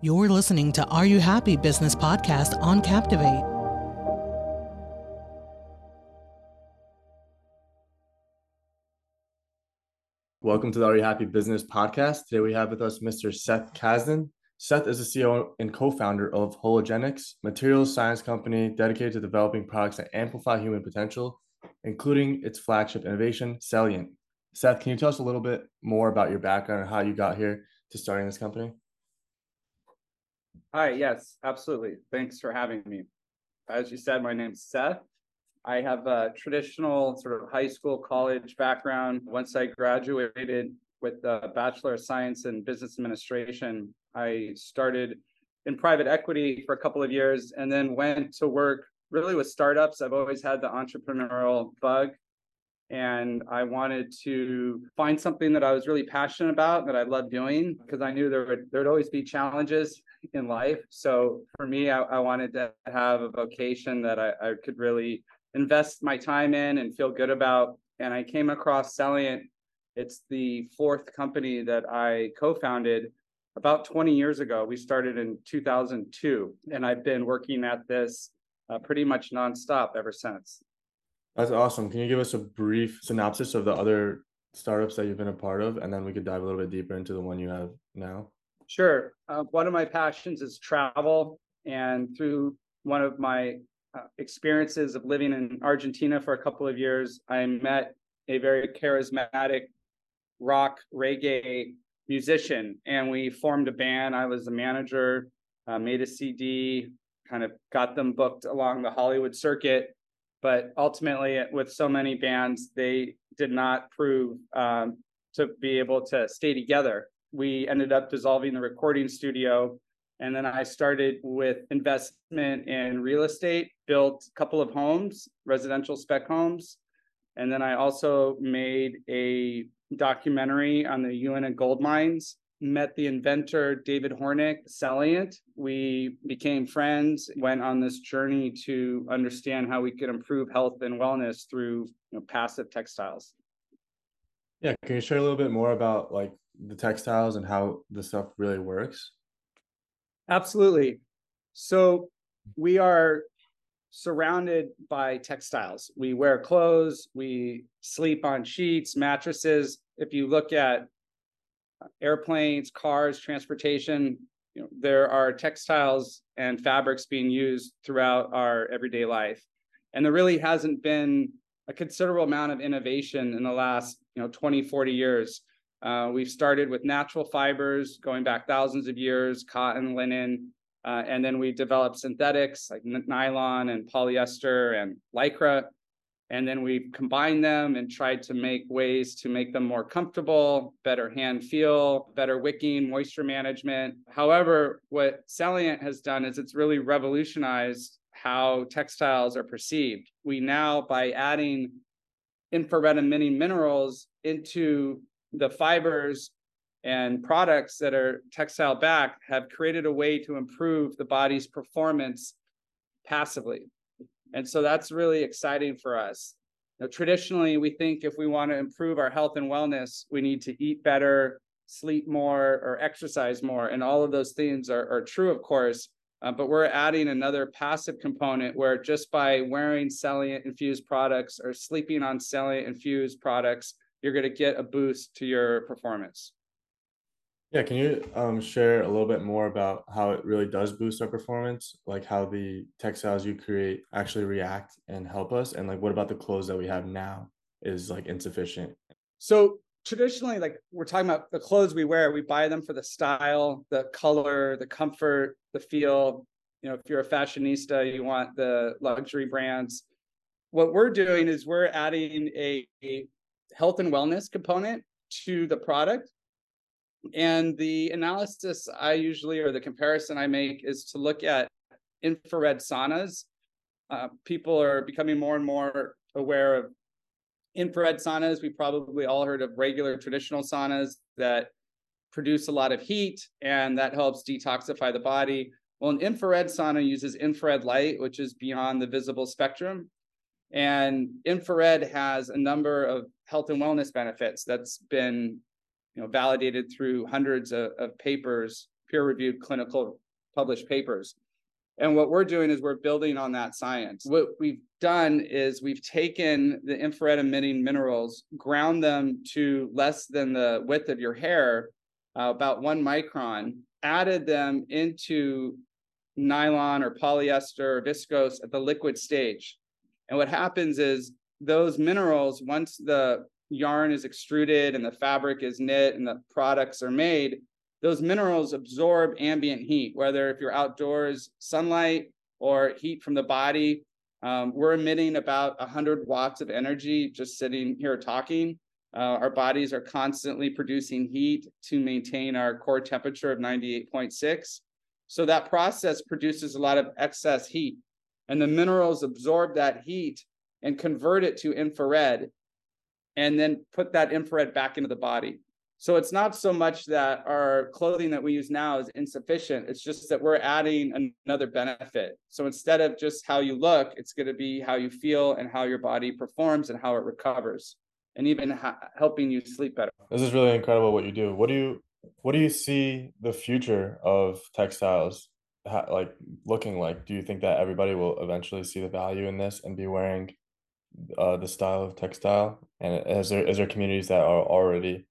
You're listening to Are You Happy Business Podcast on Captivate. Welcome to the Are You Happy Business Podcast. Today we have with us Mr. Seth Casden. Seth is the CEO and co-founder of Hologenix, materials science company dedicated to developing products that amplify human potential, including its flagship innovation, Celliant. Seth, can you tell us a little bit more about your background and how you got here to starting this company? Hi, yes, absolutely. Thanks for having me. As you said, my name's Seth. I have a traditional sort of high school, college background. Once I graduated with a Bachelor of Science in Business Administration, I started in private equity for a couple of years and then went to work really with startups. I've always had the entrepreneurial bug and I wanted to find something that I was really passionate about that I loved doing because I knew there would there'd always be challenges in life. So for me, I, I wanted to have a vocation that I, I, could really invest my time in and feel good about. And I came across Celliant. It's the fourth company that I co-founded about 20 years ago. We started in 2002, and I've been working at this uh, pretty much nonstop ever since. That's awesome. Can you give us a brief synopsis of the other startups that you've been a part of, and then we could dive a little bit deeper into the one you have now? Sure. Uh, one of my passions is travel, and through one of my uh, experiences of living in Argentina for a couple of years, I met a very charismatic rock reggae musician, and we formed a band. I was the manager, uh, made a CD, kind of got them booked along the Hollywood circuit but ultimately with so many bands they did not prove um, to be able to stay together. We ended up dissolving the recording studio and then i started with investment in real estate built a couple of homes residential spec homes and then i also made a documentary on the uinta gold mines met the inventor David Hornick Celliant. We became friends, went on this journey to understand how we could improve health and wellness through you know, passive textiles. Yeah, can you share a little bit more about like the textiles and how the stuff really works? Absolutely. So we are surrounded by textiles. We wear clothes, we sleep on sheets, mattresses. If you look at airplanes, cars, transportation, you know, there are textiles and fabrics being used throughout our everyday life. And there really hasn't been a considerable amount of innovation in the last, you know, 20, 40 years. Uh, we've started with natural fibers going back thousands of years, cotton, linen, uh, and then we developed synthetics like nylon and polyester and lycra and then we've combined them and tried to make ways to make them more comfortable, better hand feel, better wicking, moisture management. However, what Celliant has done is it's really revolutionized how textiles are perceived. We now, by adding infrared and emitting minerals into the fibers and products that are textile back, have created a way to improve the body's performance passively. And so that's really exciting for us. Now, traditionally, we think if we want to improve our health and wellness, we need to eat better, sleep more, or exercise more. And all of those things are, are true, of course. Uh, but we're adding another passive component where just by wearing Celliant infused products or sleeping on Celliant infused products, you're going to get a boost to your performance. Yeah, can you um, share a little bit more about how it really does boost our performance? Like how the textiles you create actually react and help us, and like what about the clothes that we have now is like insufficient? So traditionally, like we're talking about the clothes we wear, we buy them for the style, the color, the comfort, the feel. You know, if you're a fashionista, you want the luxury brands. What we're doing is we're adding a, a health and wellness component to the product and the analysis I usually, or the comparison I make, is to look at infrared saunas. Uh, people are becoming more and more aware of infrared saunas. We probably all heard of regular traditional saunas that produce a lot of heat and that helps detoxify the body. Well, an infrared sauna uses infrared light, which is beyond the visible spectrum. And infrared has a number of health and wellness benefits that's been you know, validated through hundreds of, of papers peer-reviewed clinical published papers. And what we're doing is we're building on that science. What we've done is we've taken the infrared emitting minerals, ground them to less than the width of your hair, uh, about one micron, added them into nylon or polyester or viscose at the liquid stage. And what happens is those minerals, once the yarn is extruded and the fabric is knit and the products are made, those minerals absorb ambient heat, whether if you're outdoors, sunlight or heat from the body. Um, we're emitting about 100 watts of energy just sitting here talking. Uh, our bodies are constantly producing heat to maintain our core temperature of 98.6. So that process produces a lot of excess heat, and the minerals absorb that heat and convert it to infrared, and then put that infrared back into the body. So it's not so much that our clothing that we use now is insufficient. It's just that we're adding another benefit. So instead of just how you look, it's going to be how you feel and how your body performs and how it recovers, and even ha- helping you sleep better. This is really incredible what you do. What do you what do you see the future of textiles like looking like? Do you think that everybody will eventually see the value in this and be wearing uh, the style of textile? And is there is there communities that are already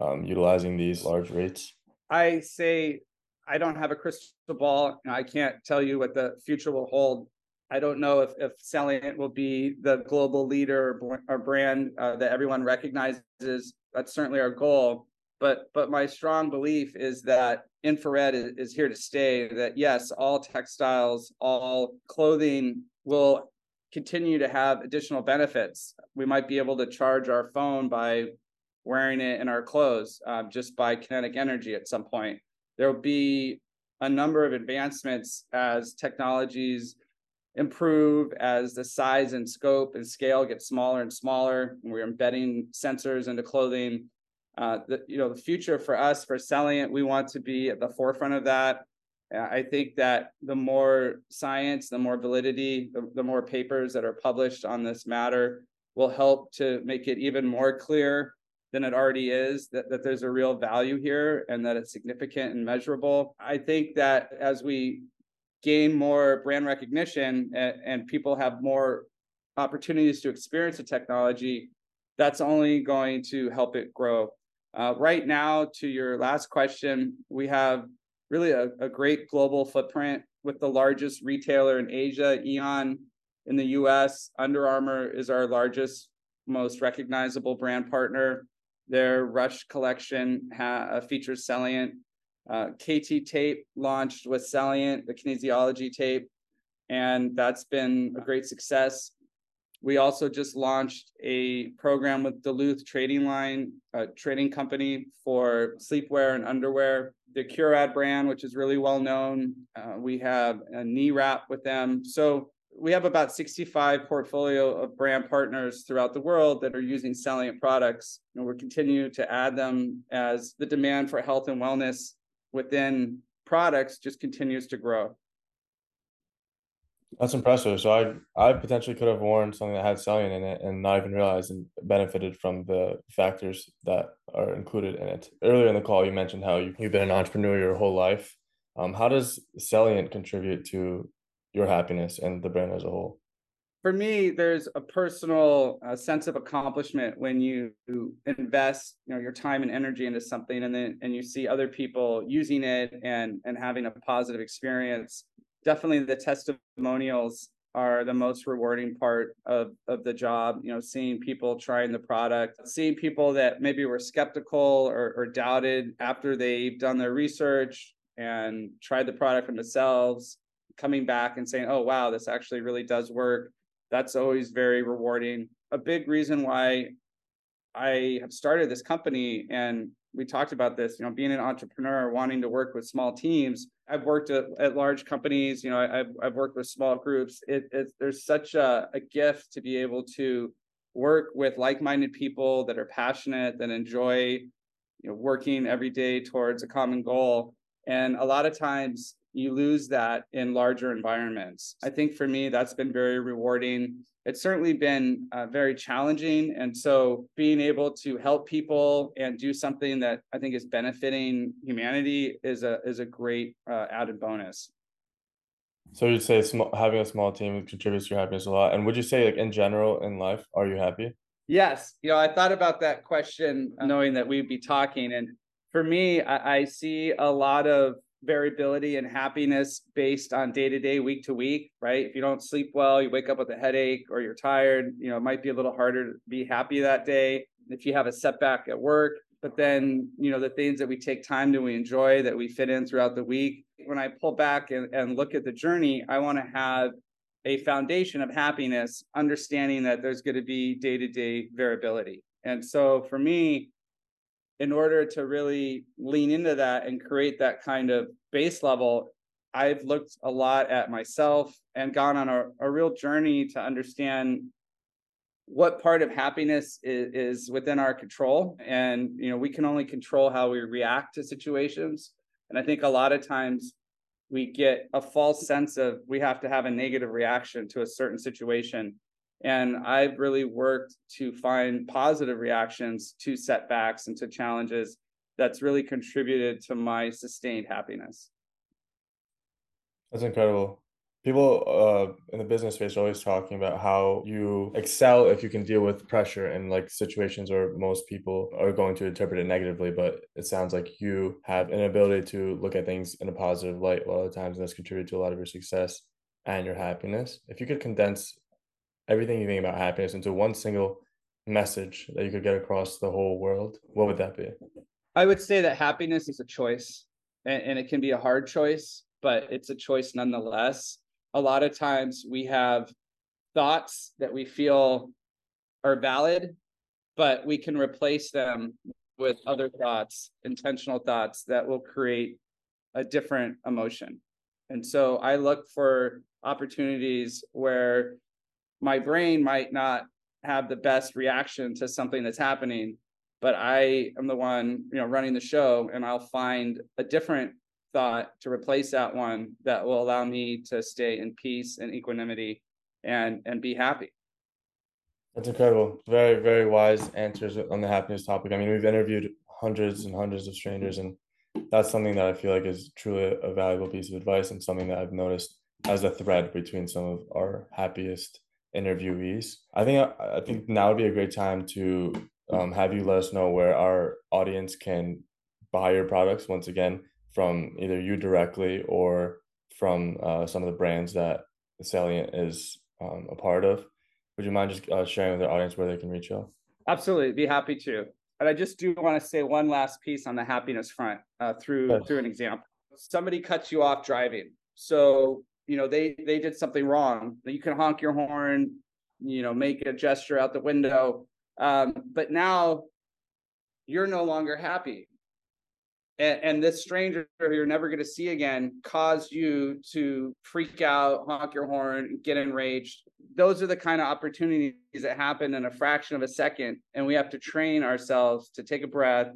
um, utilizing these large rates? I say I don't have a crystal ball. I can't tell you what the future will hold. I don't know if, if Celliant will be the global leader or brand uh, that everyone recognizes. That's certainly our goal. But but my strong belief is that infrared is here to stay. That yes, all textiles, all clothing will continue to have additional benefits. We might be able to charge our phone by wearing it in our clothes um, just by kinetic energy at some point. There will be a number of advancements as technologies improve, as the size and scope and scale get smaller and smaller, and we're embedding sensors into clothing. Uh, the, you know, the future for us for Celliant, we want to be at the forefront of that. I think that the more science, the more validity, the, the more papers that are published on this matter will help to make it even more clear than it already is, that, that there's a real value here and that it's significant and measurable. I think that as we gain more brand recognition and, and people have more opportunities to experience the technology, that's only going to help it grow. Uh, right now, to your last question, we have really a, a great global footprint with the largest retailer in Asia, Aeon in the US. Under Armour is our largest, most recognizable brand partner. Their Rush collection ha- uh, features Celliant. Uh, KT Tape launched with Celliant, the kinesiology tape, and that's been a great success. We also just launched a program with Duluth Trading Line, a trading company for sleepwear and underwear. The Curad brand, which is really well known. Uh, we have a knee wrap with them. So we have about 65 portfolio of brand partners throughout the world that are using Celliant products and we're continuing to add them as the demand for health and wellness within products just continues to grow that's impressive so i i potentially could have worn something that had Celliant in it and not even realized and benefited from the factors that are included in it earlier in the call you mentioned how you, you've been an entrepreneur your whole life um, how does Celliant contribute to your happiness and the brand as a whole? For me, there's a personal uh, sense of accomplishment when you invest, you know, your time and energy into something, and then and you see other people using it and and having a positive experience. Definitely, the testimonials are the most rewarding part of of the job you know seeing people trying the product seeing people that maybe were skeptical or, or doubted after they've done their research and tried the product for themselves coming back and saying, oh, wow, this actually really does work. That's always very rewarding. A big reason why I have started this company and we talked about this, you know, being an entrepreneur, wanting to work with small teams. I've worked at, at large companies, you know, I've, I've worked with small groups. It, it there's such a, a gift to be able to work with like-minded people that are passionate, that enjoy, you know, working every day towards a common goal And a lot of times you lose that in larger environments. I think for me, that's been very rewarding. It's certainly been uh, very challenging. And so being able to help people and do something that I think is benefiting humanity is a, is a great uh, added bonus. So you'd say small, having a small team contributes to your happiness a lot. And would you say like in general in life, are you happy? Yes. You know, I thought about that question knowing that we'd be talking. And for me, I, I see a lot of variability and happiness based on day to day, week to week, right? If you don't sleep well, you wake up with a headache or you're tired, you know, it might be a little harder to be happy that day. If you have a setback at work, but then, you know, the things that we take time to we enjoy that we fit in throughout the week. When I pull back and, and look at the journey, I want to have a foundation of happiness, understanding that there's going to be day to day variability. And so for me, in order to really lean into that and create that kind of base level, I've looked a lot at myself and gone on a, a real journey to understand what part of happiness is, is within our control. And, you know, we can only control how we react to situations. And I think a lot of times we get a false sense of we have to have a negative reaction to a certain situation and I've really worked to find positive reactions to setbacks and to challenges that's really contributed to my sustained happiness. That's incredible. People uh, in the business space are always talking about how you excel if you can deal with pressure and like situations where most people are going to interpret it negatively. But it sounds like you have an ability to look at things in a positive light a lot of times, and that's contributed to a lot of your success and your happiness. If you could condense everything you think about happiness into one single message that you could get across the whole world, what would that be? I would say that happiness is a choice and, and it can be a hard choice, but it's a choice nonetheless. A lot of times we have thoughts that we feel are valid, but we can replace them with other thoughts, intentional thoughts that will create a different emotion. And so I look for opportunities where my brain might not have the best reaction to something that's happening but i am the one you know running the show and i'll find a different thought to replace that one that will allow me to stay in peace and equanimity and and be happy. That's incredible. Very very wise answers on the happiness topic. I mean we've interviewed hundreds and hundreds of strangers and that's something that i feel like is truly a valuable piece of advice and something that i've noticed as a thread between some of our happiest interviewees. I think I think now would be a great time to um, have you let us know where our audience can buy your products once again from either you directly or from uh, some of the brands that Celliant is um, a part of. Would you mind just uh, sharing with the audience where they can reach you? Absolutely, be happy to. And I just do want to say one last piece on the happiness front uh, through yes. through an example. Somebody cuts you off driving, so you know they they did something wrong. You can honk your horn you know make a gesture out the window. Um, but now you're no longer happy. And, and this stranger who you're never going to see again caused you to freak out honk your horn get enraged. Those are the kind of opportunities that happen in a fraction of a second and we have to train ourselves to take a breath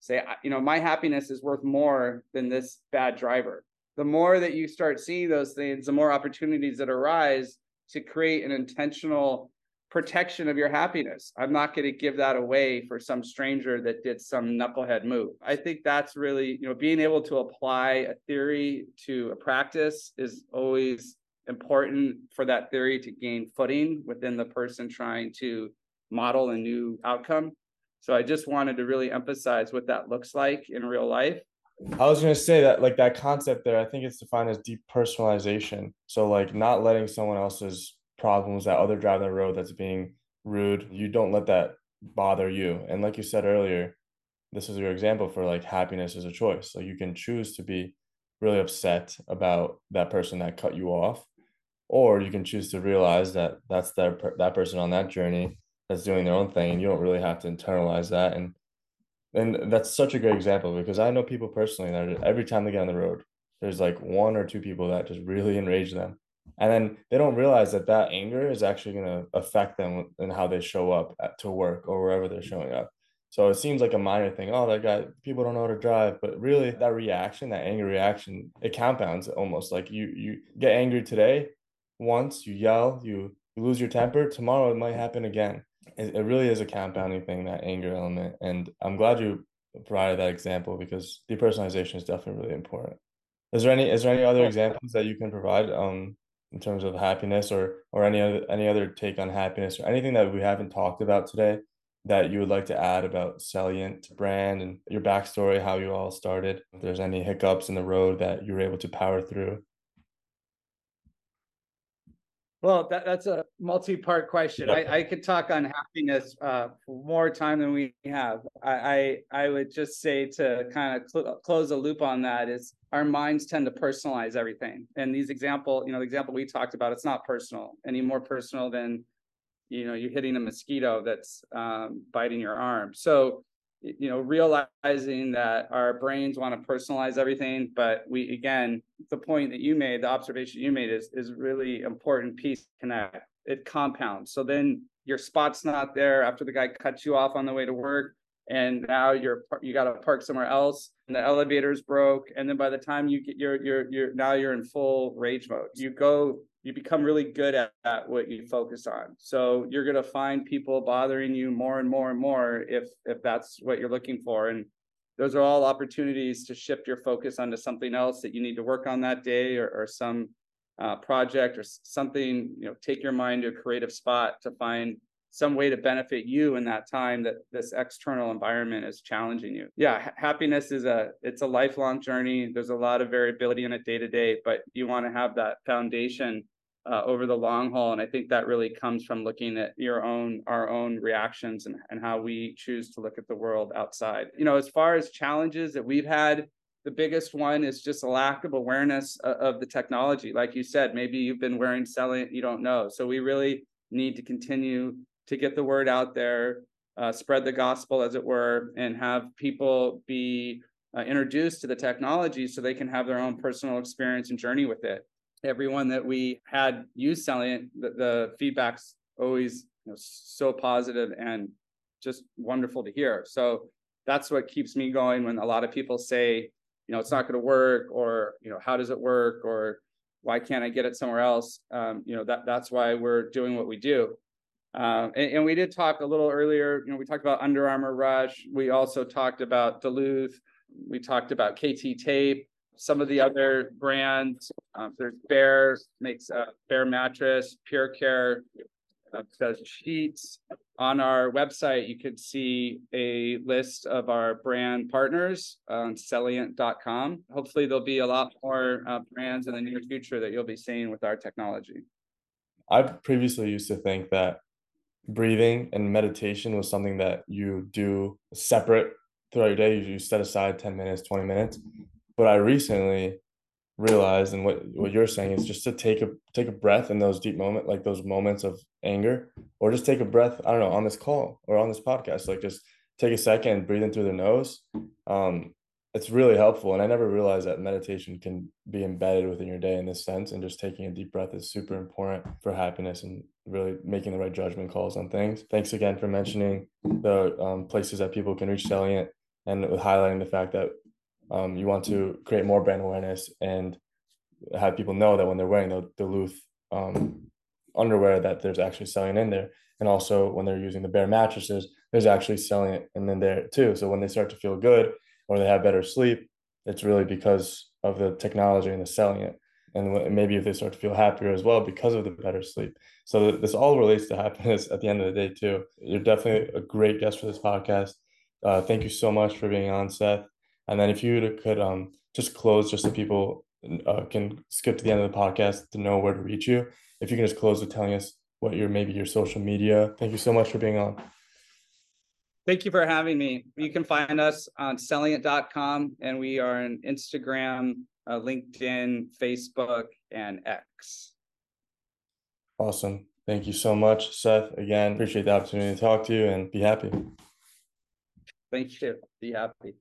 say you know my happiness is worth more than this bad driver the more that you start seeing those things, the more opportunities that arise to create an intentional protection of your happiness. I'm not going to give that away for some stranger that did some knucklehead move. I think that's really, you know, being able to apply a theory to a practice is always important for that theory to gain footing within the person trying to model a new outcome. So I just wanted to really emphasize what that looks like in real life I was gonna say that like that concept there, I think it's defined as depersonalization. So like not letting someone else's problems, that other drive the road that's being rude, you don't let that bother you. And like you said earlier, this is your example for like happiness is a choice. So you can choose to be really upset about that person that cut you off, or you can choose to realize that that's that that person on that journey that's doing their own thing, and you don't really have to internalize that and and that's such a great example because I know people personally that every time they get on the road, there's like one or two people that just really enrage them. And then they don't realize that that anger is actually going to affect them and how they show up at, to work or wherever they're showing up. So it seems like a minor thing. Oh, that guy, people don't know how to drive. But really, that reaction, that angry reaction, it compounds almost. Like you, you get angry today, once you yell, you, you lose your temper. Tomorrow it might happen again. It, it really is a compounding thing, that anger element. And I'm glad you provided that example because depersonalization is definitely really important. Is there any is there any other examples that you can provide um in terms of happiness or or any other any other take on happiness or anything that we haven't talked about today that you would like to add about Celliant brand and your backstory, how you all started? If there's any hiccups in the road that you were able to power through? Well, that, that's a multi-part question. I, I could talk on happiness uh, more time than we have. I, I, I would just say to kind of cl- close a loop on that is our minds tend to personalize everything. And these example, you know, the example we talked about, it's not personal any more personal than, you know, you're hitting a mosquito that's um, biting your arm. So you know realizing that our brains want to personalize everything but we again the point that you made the observation you made is is really important piece connect. It compounds. So then your spot's not there after the guy cuts you off on the way to work and now you're you got to park somewhere else and the elevator's broke and then by the time you get your your your now you're in full rage mode. You go you become really good at, at what you focus on. So you're going to find people bothering you more and more and more if if that's what you're looking for. And those are all opportunities to shift your focus onto something else that you need to work on that day or, or some uh, project or something. You know, take your mind to a creative spot to find some way to benefit you in that time that this external environment is challenging you. Yeah, ha- happiness is a it's a lifelong journey. There's a lot of variability in it day to day, but you want to have that foundation uh, over the long haul. And I think that really comes from looking at your own, our own reactions and, and how we choose to look at the world outside. You know, as far as challenges that we've had, the biggest one is just a lack of awareness of, of the technology. Like you said, maybe you've been wearing Celliant, you don't know. So we really need to continue to get the word out there, uh, spread the gospel, as it were, and have people be uh, introduced to the technology so they can have their own personal experience and journey with it everyone that we had used Celliant, the, the feedback's always you know, so positive and just wonderful to hear. So that's what keeps me going when a lot of people say, you know, it's not going to work, or you know, how does it work, or why can't I get it somewhere else? Um, you know, that that's why we're doing what we do. Uh, and, and, we did talk a little earlier. You know, we talked about Under Armour Rush. We also talked about Duluth. We talked about KT Tape some of the other brands. Um, there's Bear makes a Bear mattress, PureCare uh, does sheets. On our website, you could see a list of our brand partners on Celliant.com. Hopefully, there'll be a lot more uh, brands in the near future that you'll be seeing with our technology. I previously used to think that breathing and meditation was something that you do separate throughout your day. You set aside 10 minutes, 20 minutes. But I recently realized, and what what you're saying is just to take a take a breath in those deep moment, like those moments of anger, or just take a breath. I don't know on this call or on this podcast, like just take a second, breathe in through the nose. Um, it's really helpful, and I never realized that meditation can be embedded within your day in this sense. And just taking a deep breath is super important for happiness and really making the right judgment calls on things. Thanks again for mentioning the um, places that people can reach Celliant and highlighting the fact that um, you want to create more brand awareness and have people know that when they're wearing the Duluth um, underwear that there's actually Celliant in there. And also when they're using the Bear mattresses, there's actually Celliant and then there too. So when they start to feel good or they have better sleep, it's really because of the technology and the Celliant. And maybe if they start to feel happier as well because of the better sleep. So this all relates to happiness at the end of the day too. You're definitely a great guest for this podcast. Uh, thank you so much for being on, Seth. And then if you could um, just close just so people uh, can skip to the end of the podcast to know where to reach you. If you can just close with telling us what your maybe your social media. Thank you so much for being on. Thank you for having me. You can find us on celliant.com and we are on Instagram, uh, LinkedIn, Facebook, and X. Awesome. Thank you so much, Seth. Again, appreciate the opportunity to talk to you and be happy. Thank you. Be happy.